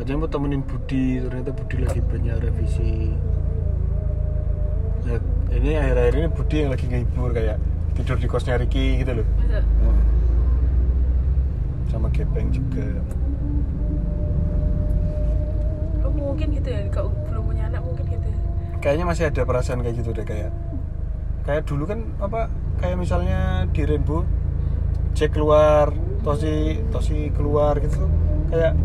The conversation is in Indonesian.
tadinya mau temenin Budi ternyata Budi lagi banyak revisi. Ya, ini akhir-akhir ini Budi yang lagi ngehibur kayak tidur di kosnya Riki gitu loh. Hmm. sama Gepeng juga. Mungkin gitu ya, kalau belum punya anak mungkin gitu ya. kayaknya masih ada perasaan kayak gitu deh kayak kayak dulu kan apa kayak misalnya di Rainbow Jack keluar Tosi Tosi keluar gitu. Kayak